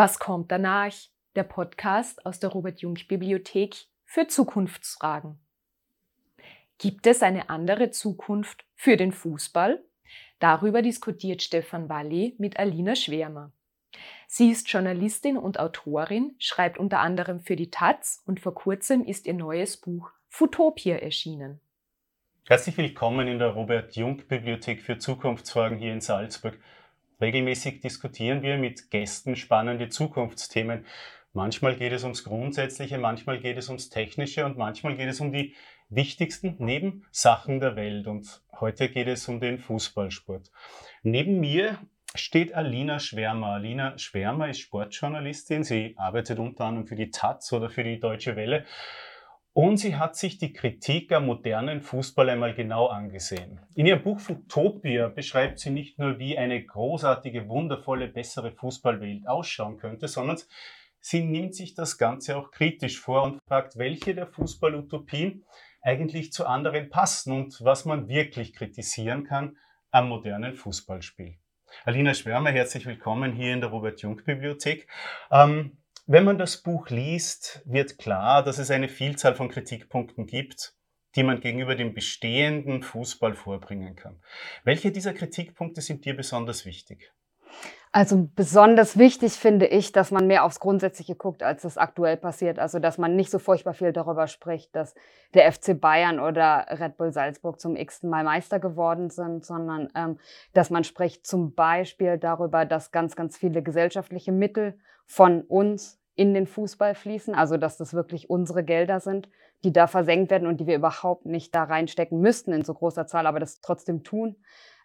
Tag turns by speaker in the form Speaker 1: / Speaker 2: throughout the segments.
Speaker 1: Was kommt danach? Der Podcast aus der Robert Jung Bibliothek für Zukunftsfragen. Gibt es eine andere Zukunft für den Fußball? Darüber diskutiert Stefan Walli mit Alina Schwärmer. Sie ist Journalistin und Autorin, schreibt unter anderem für die Taz und vor kurzem ist ihr neues Buch Futopia erschienen.
Speaker 2: Herzlich willkommen in der Robert Jung Bibliothek für Zukunftsfragen hier in Salzburg. Regelmäßig diskutieren wir mit Gästen spannende Zukunftsthemen. Manchmal geht es ums Grundsätzliche, manchmal geht es ums Technische und manchmal geht es um die wichtigsten Nebensachen der Welt. Und heute geht es um den Fußballsport. Neben mir steht Alina Schwärmer. Alina Schwärmer ist Sportjournalistin. Sie arbeitet unter anderem für die Taz oder für die Deutsche Welle. Und sie hat sich die Kritik am modernen Fußball einmal genau angesehen. In ihrem Buch Futopia beschreibt sie nicht nur, wie eine großartige, wundervolle, bessere Fußballwelt ausschauen könnte, sondern sie nimmt sich das Ganze auch kritisch vor und fragt, welche der Fußballutopien eigentlich zu anderen passen und was man wirklich kritisieren kann am modernen Fußballspiel. Alina Schwärmer, herzlich willkommen hier in der Robert-Jung-Bibliothek. Ähm, wenn man das Buch liest, wird klar, dass es eine Vielzahl von Kritikpunkten gibt, die man gegenüber dem bestehenden Fußball vorbringen kann. Welche dieser Kritikpunkte sind dir besonders wichtig?
Speaker 3: Also besonders wichtig finde ich, dass man mehr aufs Grundsätzliche guckt, als das aktuell passiert. Also dass man nicht so furchtbar viel darüber spricht, dass der FC Bayern oder Red Bull Salzburg zum x-ten Mal Meister geworden sind, sondern ähm, dass man spricht zum Beispiel darüber, dass ganz, ganz viele gesellschaftliche Mittel von uns in den Fußball fließen. Also dass das wirklich unsere Gelder sind, die da versenkt werden und die wir überhaupt nicht da reinstecken müssten in so großer Zahl, aber das trotzdem tun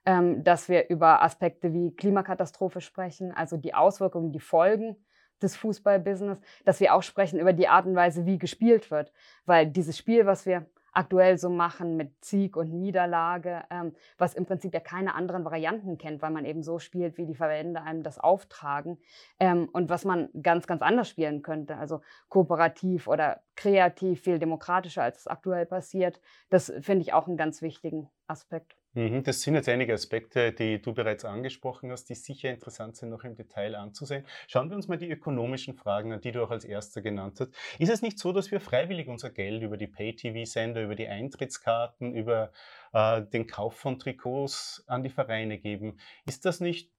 Speaker 3: ähm, dass wir über Aspekte wie Klimakatastrophe sprechen, also die Auswirkungen, die Folgen des Fußballbusiness, dass wir auch sprechen über die Art und Weise, wie gespielt wird. Weil dieses Spiel, was wir aktuell so machen mit Sieg und Niederlage, ähm, was im Prinzip ja keine anderen Varianten kennt, weil man eben so spielt, wie die Verbände einem das auftragen ähm, und was man ganz, ganz anders spielen könnte, also kooperativ oder kreativ, viel demokratischer, als es aktuell passiert. Das finde ich auch einen ganz wichtigen Aspekt.
Speaker 2: Mhm, das sind jetzt einige Aspekte, die du bereits angesprochen hast, die sicher interessant sind, noch im Detail anzusehen. Schauen wir uns mal die ökonomischen Fragen an, die du auch als erster genannt hast. Ist es nicht so, dass wir freiwillig unser Geld über die Pay-TV-Sender, über die Eintrittskarten, über äh, den Kauf von Trikots an die Vereine geben? Ist das nicht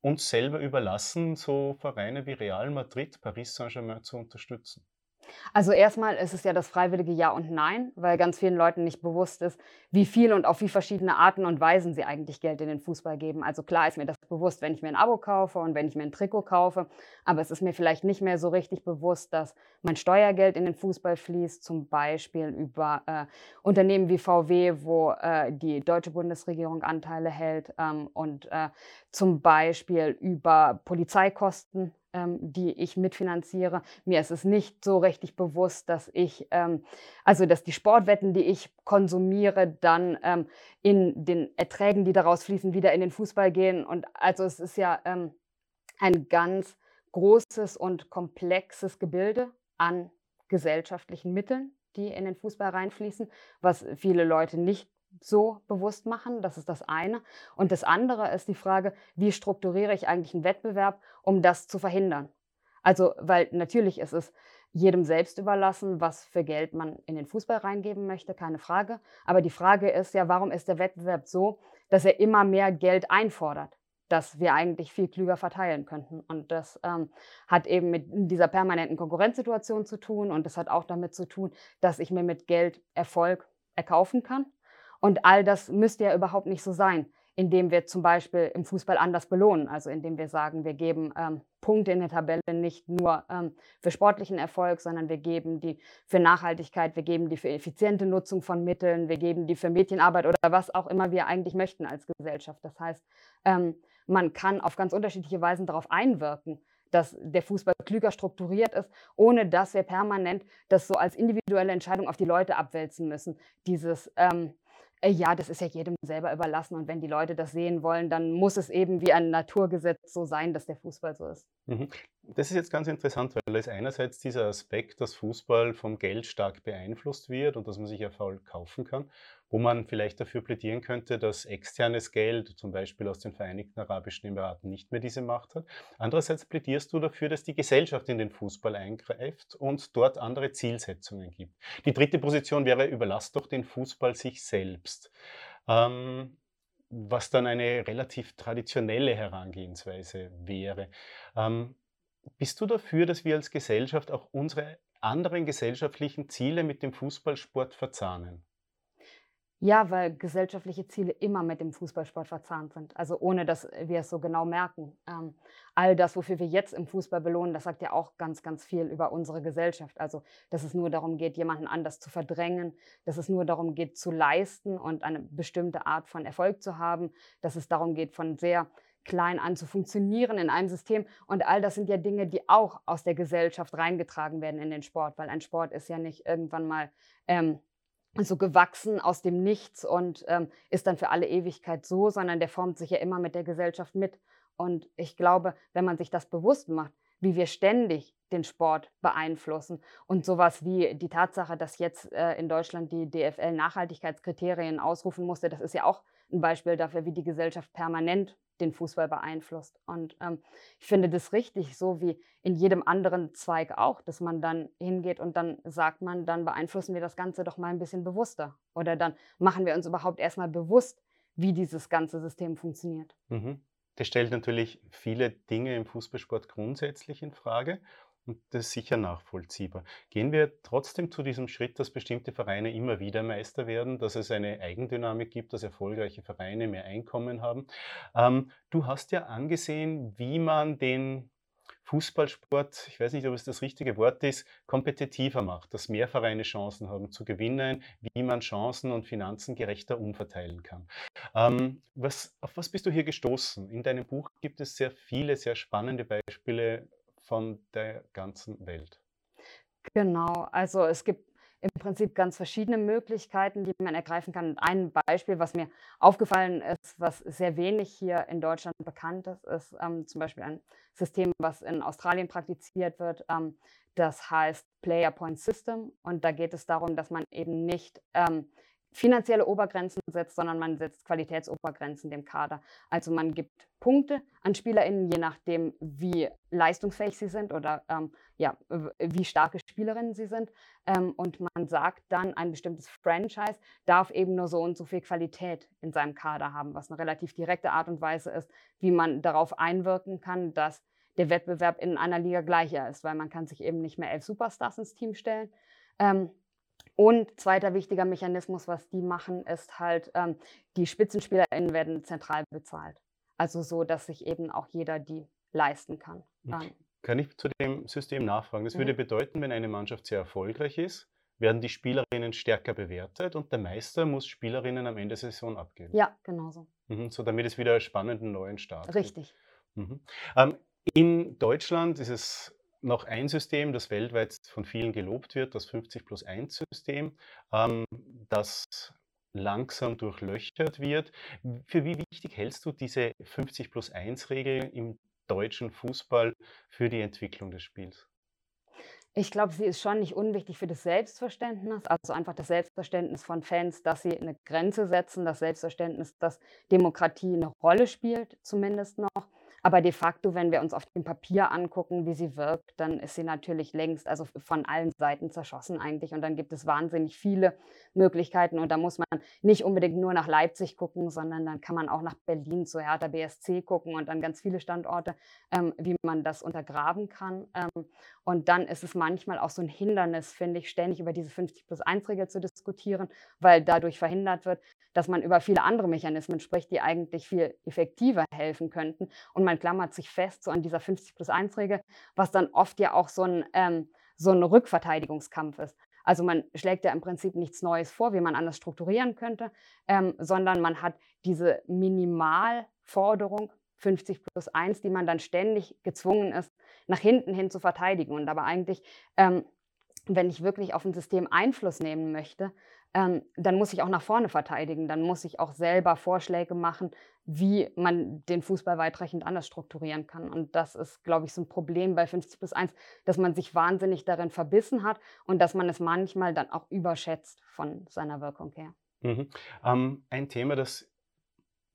Speaker 2: uns selber überlassen, so Vereine wie Real Madrid, Paris Saint-Germain zu unterstützen?
Speaker 3: Also erstmal ist es ja das freiwillige Ja und Nein, weil ganz vielen Leuten nicht bewusst ist, wie viel und auf wie verschiedene Arten und Weisen sie eigentlich Geld in den Fußball geben. Also klar ist mir das bewusst, wenn ich mir ein Abo kaufe und wenn ich mir ein Trikot kaufe, aber es ist mir vielleicht nicht mehr so richtig bewusst, dass mein Steuergeld in den Fußball fließt, zum Beispiel über äh, Unternehmen wie VW, wo äh, die deutsche Bundesregierung Anteile hält ähm, und äh, zum Beispiel über Polizeikosten die ich mitfinanziere. Mir ist es nicht so richtig bewusst, dass ich, ähm, also dass die Sportwetten, die ich konsumiere, dann ähm, in den Erträgen, die daraus fließen, wieder in den Fußball gehen. Und also es ist ja ähm, ein ganz großes und komplexes Gebilde an gesellschaftlichen Mitteln, die in den Fußball reinfließen, was viele Leute nicht so bewusst machen. Das ist das eine. Und das andere ist die Frage, wie strukturiere ich eigentlich einen Wettbewerb, um das zu verhindern? Also, weil natürlich ist es jedem selbst überlassen, was für Geld man in den Fußball reingeben möchte, keine Frage. Aber die Frage ist ja, warum ist der Wettbewerb so, dass er immer mehr Geld einfordert? dass wir eigentlich viel klüger verteilen könnten. Und das ähm, hat eben mit dieser permanenten Konkurrenzsituation zu tun und das hat auch damit zu tun, dass ich mir mit Geld Erfolg erkaufen kann und all das müsste ja überhaupt nicht so sein, indem wir zum Beispiel im Fußball anders belohnen. Also indem wir sagen, wir geben ähm, Punkte in der Tabelle nicht nur ähm, für sportlichen Erfolg, sondern wir geben die für Nachhaltigkeit, wir geben die für effiziente Nutzung von Mitteln, wir geben die für Mädchenarbeit oder was auch immer wir eigentlich möchten als Gesellschaft. Das heißt, ähm, man kann auf ganz unterschiedliche Weisen darauf einwirken dass der Fußball klüger strukturiert ist, ohne dass wir permanent das so als individuelle Entscheidung auf die Leute abwälzen müssen. Dieses, ähm, äh, ja, das ist ja jedem selber überlassen. Und wenn die Leute das sehen wollen, dann muss es eben wie ein Naturgesetz so sein, dass der Fußball so ist.
Speaker 2: Mhm. Das ist jetzt ganz interessant, weil es einerseits dieser Aspekt, dass Fußball vom Geld stark beeinflusst wird und dass man sich Erfolg kaufen kann, wo man vielleicht dafür plädieren könnte, dass externes Geld, zum Beispiel aus den Vereinigten Arabischen Emiraten, nicht mehr diese Macht hat. Andererseits plädierst du dafür, dass die Gesellschaft in den Fußball eingreift und dort andere Zielsetzungen gibt. Die dritte Position wäre, überlass doch den Fußball sich selbst. Ähm, was dann eine relativ traditionelle Herangehensweise wäre. Ähm, bist du dafür, dass wir als Gesellschaft auch unsere anderen gesellschaftlichen Ziele mit dem Fußballsport verzahnen?
Speaker 3: Ja, weil gesellschaftliche Ziele immer mit dem Fußballsport verzahnt sind. Also ohne, dass wir es so genau merken. Ähm, all das, wofür wir jetzt im Fußball belohnen, das sagt ja auch ganz, ganz viel über unsere Gesellschaft. Also, dass es nur darum geht, jemanden anders zu verdrängen, dass es nur darum geht, zu leisten und eine bestimmte Art von Erfolg zu haben, dass es darum geht, von sehr klein an zu funktionieren in einem System. Und all das sind ja Dinge, die auch aus der Gesellschaft reingetragen werden in den Sport, weil ein Sport ist ja nicht irgendwann mal ähm, so gewachsen aus dem Nichts und ähm, ist dann für alle Ewigkeit so, sondern der formt sich ja immer mit der Gesellschaft mit. Und ich glaube, wenn man sich das bewusst macht, wie wir ständig den Sport beeinflussen und sowas wie die Tatsache, dass jetzt äh, in Deutschland die DFL Nachhaltigkeitskriterien ausrufen musste, das ist ja auch ein Beispiel dafür, wie die Gesellschaft permanent den Fußball beeinflusst. Und ähm, ich finde das richtig, so wie in jedem anderen Zweig auch, dass man dann hingeht und dann sagt man, dann beeinflussen wir das Ganze doch mal ein bisschen bewusster. Oder dann machen wir uns überhaupt erstmal bewusst, wie dieses ganze System funktioniert.
Speaker 2: Mhm. Das stellt natürlich viele Dinge im Fußballsport grundsätzlich in Frage. Und das ist sicher nachvollziehbar. Gehen wir trotzdem zu diesem Schritt, dass bestimmte Vereine immer wieder Meister werden, dass es eine Eigendynamik gibt, dass erfolgreiche Vereine mehr Einkommen haben. Ähm, du hast ja angesehen, wie man den Fußballsport, ich weiß nicht, ob es das richtige Wort ist, kompetitiver macht, dass mehr Vereine Chancen haben zu gewinnen, wie man Chancen und Finanzen gerechter umverteilen kann. Ähm, was, auf was bist du hier gestoßen? In deinem Buch gibt es sehr viele, sehr spannende Beispiele von der ganzen Welt.
Speaker 3: Genau, also es gibt im Prinzip ganz verschiedene Möglichkeiten, die man ergreifen kann. ein Beispiel, was mir aufgefallen ist, was sehr wenig hier in Deutschland bekannt ist, ist ähm, zum Beispiel ein System, was in Australien praktiziert wird. Ähm, das heißt Player Point System. Und da geht es darum, dass man eben nicht ähm, finanzielle Obergrenzen setzt, sondern man setzt Qualitätsobergrenzen dem Kader. Also man gibt Punkte an SpielerInnen, je nachdem, wie leistungsfähig sie sind oder ähm, ja, wie starke Spielerinnen sie sind. Ähm, und man sagt dann, ein bestimmtes Franchise darf eben nur so und so viel Qualität in seinem Kader haben, was eine relativ direkte Art und Weise ist, wie man darauf einwirken kann, dass der Wettbewerb in einer Liga gleicher ist, weil man kann sich eben nicht mehr elf Superstars ins Team stellen. Ähm, und zweiter wichtiger Mechanismus, was die machen, ist halt, ähm, die SpitzenspielerInnen werden zentral bezahlt. Also so, dass sich eben auch jeder die leisten kann.
Speaker 2: Ähm, kann ich zu dem System nachfragen? Das würde bedeuten, wenn eine Mannschaft sehr erfolgreich ist, werden die Spielerinnen stärker bewertet und der Meister muss Spielerinnen am Ende der Saison abgeben.
Speaker 3: Ja, genau so.
Speaker 2: Mhm, so damit es wieder einen spannenden neuen Start
Speaker 3: Richtig.
Speaker 2: Mhm. Ähm, in Deutschland ist es noch ein System, das weltweit von vielen gelobt wird, das 50 plus 1 System, ähm, das langsam durchlöchert wird. Für wie wichtig hältst du diese 50 plus 1 Regel im deutschen Fußball für die Entwicklung des Spiels?
Speaker 3: Ich glaube, sie ist schon nicht unwichtig für das Selbstverständnis, also einfach das Selbstverständnis von Fans, dass sie eine Grenze setzen, das Selbstverständnis, dass Demokratie eine Rolle spielt, zumindest noch. Aber de facto, wenn wir uns auf dem Papier angucken, wie sie wirkt, dann ist sie natürlich längst, also von allen Seiten zerschossen eigentlich. Und dann gibt es wahnsinnig viele Möglichkeiten. Und da muss man nicht unbedingt nur nach Leipzig gucken, sondern dann kann man auch nach Berlin zu Hertha BSC gucken und dann ganz viele Standorte, ähm, wie man das untergraben kann. Ähm, und dann ist es manchmal auch so ein Hindernis, finde ich, ständig über diese 50 plus 1 Regel zu diskutieren, weil dadurch verhindert wird, dass man über viele andere Mechanismen spricht, die eigentlich viel effektiver helfen könnten. Und man klammert sich fest so an dieser 50 plus 1 Regel, was dann oft ja auch so ein, ähm, so ein Rückverteidigungskampf ist. Also man schlägt ja im Prinzip nichts Neues vor, wie man anders strukturieren könnte, ähm, sondern man hat diese Minimalforderung 50 plus 1, die man dann ständig gezwungen ist, nach hinten hin zu verteidigen. Und aber eigentlich, ähm, wenn ich wirklich auf ein System Einfluss nehmen möchte, ähm, dann muss ich auch nach vorne verteidigen. Dann muss ich auch selber Vorschläge machen, wie man den Fußball weitreichend anders strukturieren kann. Und das ist, glaube ich, so ein Problem bei 50 plus 1, dass man sich wahnsinnig darin verbissen hat und dass man es manchmal dann auch überschätzt von seiner Wirkung her.
Speaker 2: Mhm. Ähm, ein Thema, das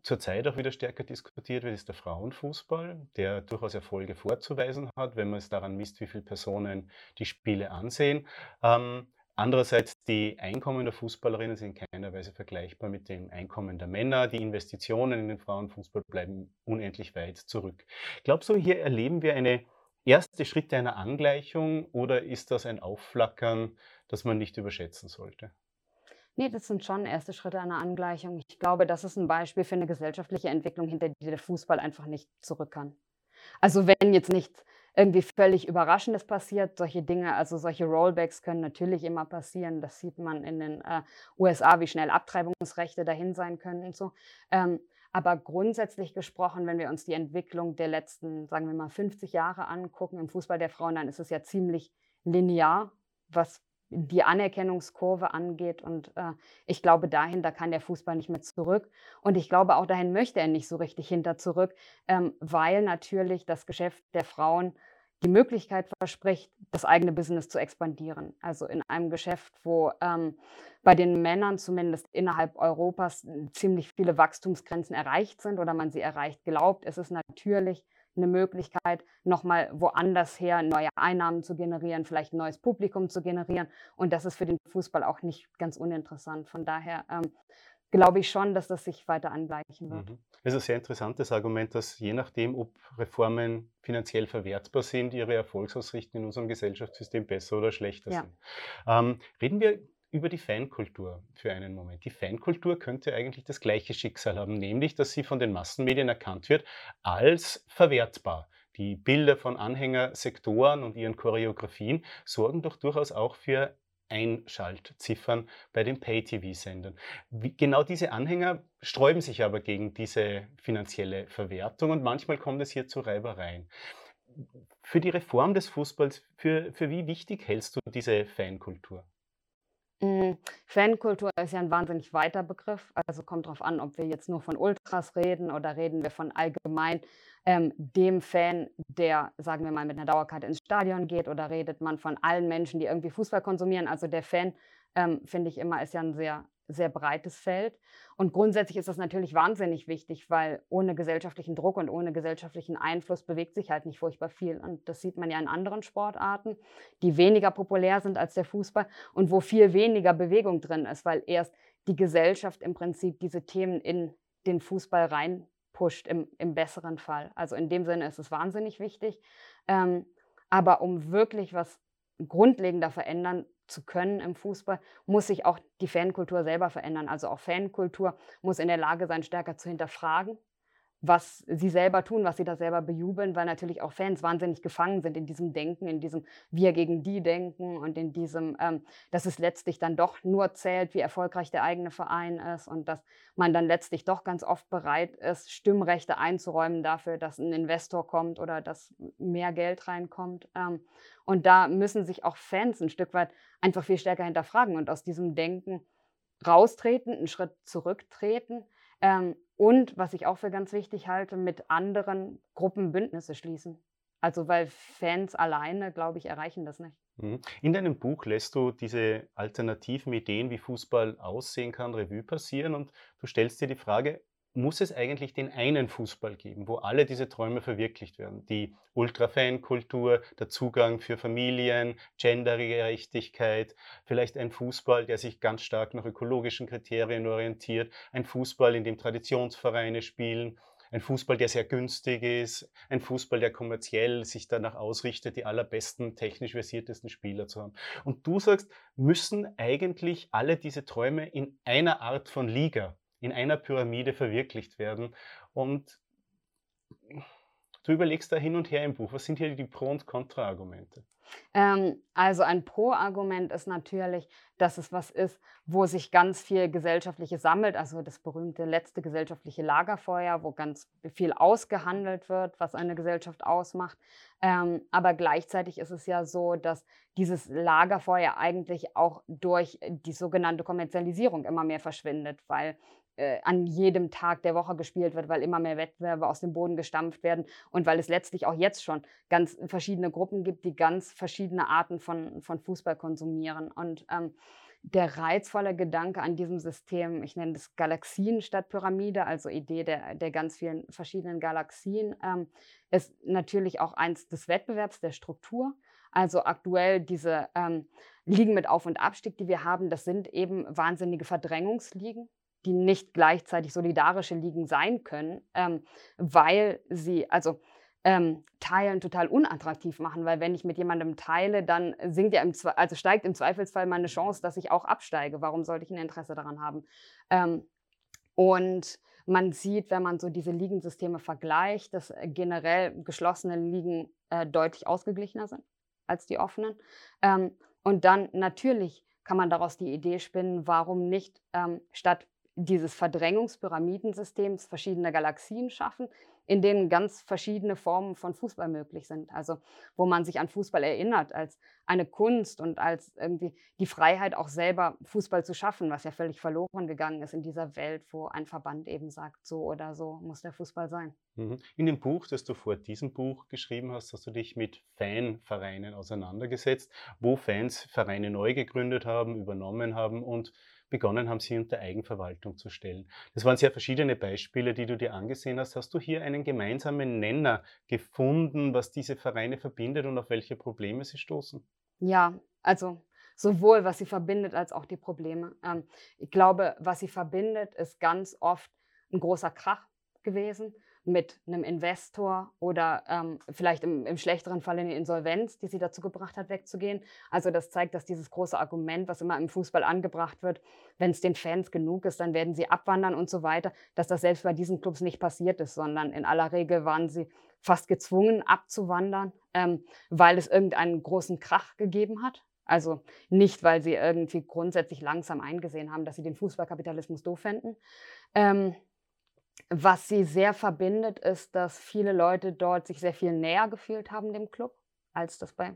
Speaker 2: zurzeit auch wieder stärker diskutiert wird, ist der Frauenfußball, der durchaus Erfolge vorzuweisen hat, wenn man es daran misst, wie viele Personen die Spiele ansehen. Ähm, Andererseits, die Einkommen der Fußballerinnen sind in keiner Weise vergleichbar mit dem Einkommen der Männer. Die Investitionen in den Frauenfußball bleiben unendlich weit zurück. Glaubst du, hier erleben wir eine erste Schritte einer Angleichung oder ist das ein Aufflackern, das man nicht überschätzen sollte?
Speaker 3: Nee, das sind schon erste Schritte einer Angleichung. Ich glaube, das ist ein Beispiel für eine gesellschaftliche Entwicklung, hinter die der Fußball einfach nicht zurück kann. Also wenn jetzt nicht irgendwie völlig Überraschendes passiert. Solche Dinge, also solche Rollbacks können natürlich immer passieren. Das sieht man in den äh, USA, wie schnell Abtreibungsrechte dahin sein können und so. Ähm, aber grundsätzlich gesprochen, wenn wir uns die Entwicklung der letzten, sagen wir mal, 50 Jahre angucken im Fußball der Frauen, dann ist es ja ziemlich linear, was die Anerkennungskurve angeht. Und äh, ich glaube, dahin, da kann der Fußball nicht mehr zurück. Und ich glaube, auch dahin möchte er nicht so richtig hinter zurück, ähm, weil natürlich das Geschäft der Frauen die Möglichkeit verspricht, das eigene Business zu expandieren. Also in einem Geschäft, wo ähm, bei den Männern zumindest innerhalb Europas ziemlich viele Wachstumsgrenzen erreicht sind oder man sie erreicht glaubt, ist es natürlich eine Möglichkeit, nochmal woanders her neue Einnahmen zu generieren, vielleicht ein neues Publikum zu generieren. Und das ist für den Fußball auch nicht ganz uninteressant. Von daher ähm, glaube ich schon, dass das sich weiter angleichen wird.
Speaker 2: Mhm. Das ist ein sehr interessantes Argument, dass je nachdem, ob Reformen finanziell verwertbar sind, ihre Erfolgsaussichten in unserem Gesellschaftssystem besser oder schlechter ja. sind. Ähm, reden wir über die Fankultur für einen Moment. Die Fankultur könnte eigentlich das gleiche Schicksal haben, nämlich dass sie von den Massenmedien erkannt wird als verwertbar. Die Bilder von Anhängersektoren und ihren Choreografien sorgen doch durchaus auch für Einschaltziffern bei den Pay-TV-Sendern. Genau diese Anhänger sträuben sich aber gegen diese finanzielle Verwertung und manchmal kommt es hier zu Reibereien. Für die Reform des Fußballs, für, für wie wichtig hältst du diese Fankultur?
Speaker 3: Hm, Fankultur ist ja ein wahnsinnig weiter Begriff. Also kommt darauf an, ob wir jetzt nur von Ultras reden oder reden wir von allgemein ähm, dem Fan, der, sagen wir mal, mit einer Dauerkarte ins Stadion geht oder redet man von allen Menschen, die irgendwie Fußball konsumieren. Also der Fan, ähm, finde ich immer, ist ja ein sehr sehr breites Feld. Und grundsätzlich ist das natürlich wahnsinnig wichtig, weil ohne gesellschaftlichen Druck und ohne gesellschaftlichen Einfluss bewegt sich halt nicht furchtbar viel. Und das sieht man ja in anderen Sportarten, die weniger populär sind als der Fußball und wo viel weniger Bewegung drin ist, weil erst die Gesellschaft im Prinzip diese Themen in den Fußball reinpusht, im, im besseren Fall. Also in dem Sinne ist es wahnsinnig wichtig. Ähm, aber um wirklich was grundlegender verändern zu können im Fußball, muss sich auch die Fankultur selber verändern. Also auch Fankultur muss in der Lage sein, stärker zu hinterfragen, was sie selber tun, was sie da selber bejubeln, weil natürlich auch Fans wahnsinnig gefangen sind in diesem Denken, in diesem Wir gegen die Denken und in diesem, ähm, dass es letztlich dann doch nur zählt, wie erfolgreich der eigene Verein ist und dass man dann letztlich doch ganz oft bereit ist, Stimmrechte einzuräumen dafür, dass ein Investor kommt oder dass mehr Geld reinkommt. Ähm, und da müssen sich auch Fans ein Stück weit einfach viel stärker hinterfragen und aus diesem Denken raustreten, einen Schritt zurücktreten. Ähm, und was ich auch für ganz wichtig halte, mit anderen Gruppen Bündnisse schließen. Also weil Fans alleine, glaube ich, erreichen das nicht.
Speaker 2: Mhm. In deinem Buch lässt du diese alternativen Ideen, wie Fußball aussehen kann, Revue passieren und du stellst dir die Frage, muss es eigentlich den einen Fußball geben, wo alle diese Träume verwirklicht werden. Die Ultra-Fan-Kultur, der Zugang für Familien, Gendergerechtigkeit, vielleicht ein Fußball, der sich ganz stark nach ökologischen Kriterien orientiert, ein Fußball, in dem Traditionsvereine spielen, ein Fußball, der sehr günstig ist, ein Fußball, der kommerziell sich danach ausrichtet, die allerbesten, technisch versiertesten Spieler zu haben. Und du sagst, müssen eigentlich alle diese Träume in einer Art von Liga in einer Pyramide verwirklicht werden. Und Du überlegst da hin und her im Buch. Was sind hier die Pro- und Kontra-Argumente?
Speaker 3: Ähm, also ein Pro-Argument ist natürlich, dass es was ist, wo sich ganz viel Gesellschaftliches sammelt, also das berühmte letzte gesellschaftliche Lagerfeuer, wo ganz viel ausgehandelt wird, was eine Gesellschaft ausmacht. Ähm, aber gleichzeitig ist es ja so, dass dieses Lagerfeuer eigentlich auch durch die sogenannte Kommerzialisierung immer mehr verschwindet, weil äh, an jedem Tag der Woche gespielt wird, weil immer mehr Wettbewerbe aus dem Boden gestampft werden und weil es letztlich auch jetzt schon ganz verschiedene Gruppen gibt, die ganz verschiedene Arten von, von Fußball konsumieren. Und ähm, der reizvolle Gedanke an diesem System, ich nenne das Galaxien statt Pyramide, also Idee der, der ganz vielen verschiedenen Galaxien, ähm, ist natürlich auch eins des Wettbewerbs, der Struktur. Also aktuell diese ähm, Ligen mit Auf- und Abstieg, die wir haben, das sind eben wahnsinnige Verdrängungsligen die nicht gleichzeitig solidarische Ligen sein können, ähm, weil sie, also ähm, Teilen total unattraktiv machen, weil wenn ich mit jemandem teile, dann sinkt ja im also steigt im Zweifelsfall meine Chance, dass ich auch absteige. Warum sollte ich ein Interesse daran haben? Ähm, und man sieht, wenn man so diese Ligensysteme vergleicht, dass generell geschlossene Ligen äh, deutlich ausgeglichener sind als die offenen. Ähm, und dann natürlich kann man daraus die Idee spinnen, warum nicht ähm, statt dieses Verdrängungspyramidensystems verschiedene Galaxien schaffen, in denen ganz verschiedene Formen von Fußball möglich sind. Also wo man sich an Fußball erinnert als eine Kunst und als irgendwie die Freiheit auch selber Fußball zu schaffen, was ja völlig verloren gegangen ist in dieser Welt, wo ein Verband eben sagt, so oder so muss der Fußball sein.
Speaker 2: Mhm. In dem Buch, das du vor diesem Buch geschrieben hast, hast du dich mit Fanvereinen auseinandergesetzt, wo Fans Vereine neu gegründet haben, übernommen haben und begonnen haben, sie unter Eigenverwaltung zu stellen. Das waren sehr verschiedene Beispiele, die du dir angesehen hast. Hast du hier einen gemeinsamen Nenner gefunden, was diese Vereine verbindet und auf welche Probleme sie stoßen?
Speaker 3: Ja, also sowohl was sie verbindet als auch die Probleme. Ähm, ich glaube, was sie verbindet, ist ganz oft ein großer Krach gewesen mit einem Investor oder ähm, vielleicht im, im, schlechteren Fall eine Insolvenz, die sie dazu gebracht hat, wegzugehen. Also das zeigt, dass dieses große Argument, was immer im Fußball angebracht wird, wenn es den Fans genug ist, dann werden sie abwandern und so weiter, dass das selbst bei diesen Clubs nicht passiert ist, sondern in aller Regel waren sie fast gezwungen abzuwandern, ähm, weil es irgendeinen großen Krach gegeben hat. Also nicht, weil sie irgendwie grundsätzlich langsam eingesehen haben, dass sie den Fußballkapitalismus doof fänden. Ähm, was sie sehr verbindet, ist, dass viele Leute dort sich sehr viel näher gefühlt haben dem Club, als das bei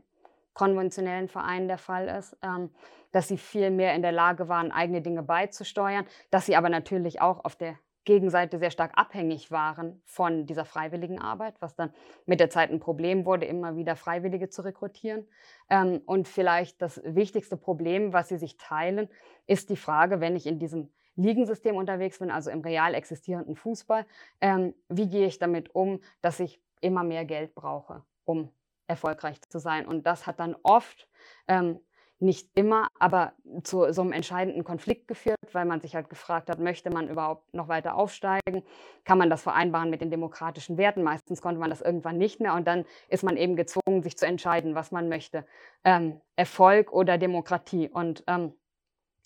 Speaker 3: konventionellen Vereinen der Fall ist, ähm, dass sie viel mehr in der Lage waren, eigene Dinge beizusteuern, dass sie aber natürlich auch auf der Gegenseite sehr stark abhängig waren von dieser freiwilligen Arbeit, was dann mit der Zeit ein Problem wurde, immer wieder Freiwillige zu rekrutieren. Ähm, und vielleicht das wichtigste Problem, was sie sich teilen, ist die Frage, wenn ich in diesem Ligensystem unterwegs bin, also im real existierenden Fußball, ähm, wie gehe ich damit um, dass ich immer mehr Geld brauche, um erfolgreich zu sein. Und das hat dann oft, ähm, nicht immer, aber zu so einem entscheidenden Konflikt geführt, weil man sich halt gefragt hat, möchte man überhaupt noch weiter aufsteigen? Kann man das vereinbaren mit den demokratischen Werten? Meistens konnte man das irgendwann nicht mehr und dann ist man eben gezwungen, sich zu entscheiden, was man möchte. Ähm, Erfolg oder Demokratie. Und ähm,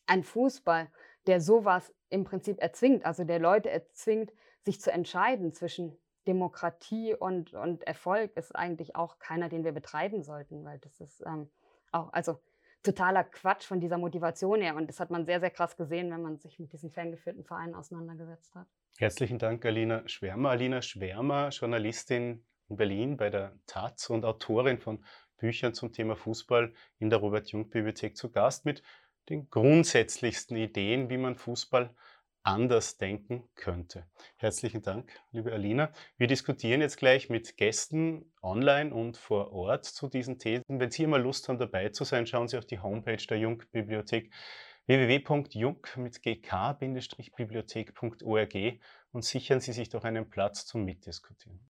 Speaker 3: ein Fußball der sowas im Prinzip erzwingt, also der Leute erzwingt, sich zu entscheiden zwischen Demokratie und, und Erfolg, ist eigentlich auch keiner, den wir betreiben sollten, weil das ist ähm, auch, also totaler Quatsch von dieser Motivation her. Und das hat man sehr, sehr krass gesehen, wenn man sich mit diesen fangeführten Vereinen auseinandergesetzt hat.
Speaker 2: Herzlichen Dank, Alina Schwärmer. Alina Schwärmer, Journalistin in Berlin bei der Taz und Autorin von Büchern zum Thema Fußball in der Robert-Jung-Bibliothek zu Gast mit den grundsätzlichsten Ideen, wie man Fußball anders denken könnte. Herzlichen Dank, liebe Alina. Wir diskutieren jetzt gleich mit Gästen online und vor Ort zu diesen Thesen. Wenn Sie immer Lust haben, dabei zu sein, schauen Sie auf die Homepage der Jung-Bibliothek www.jung mit gk-bibliothek.org und sichern Sie sich doch einen Platz zum Mitdiskutieren.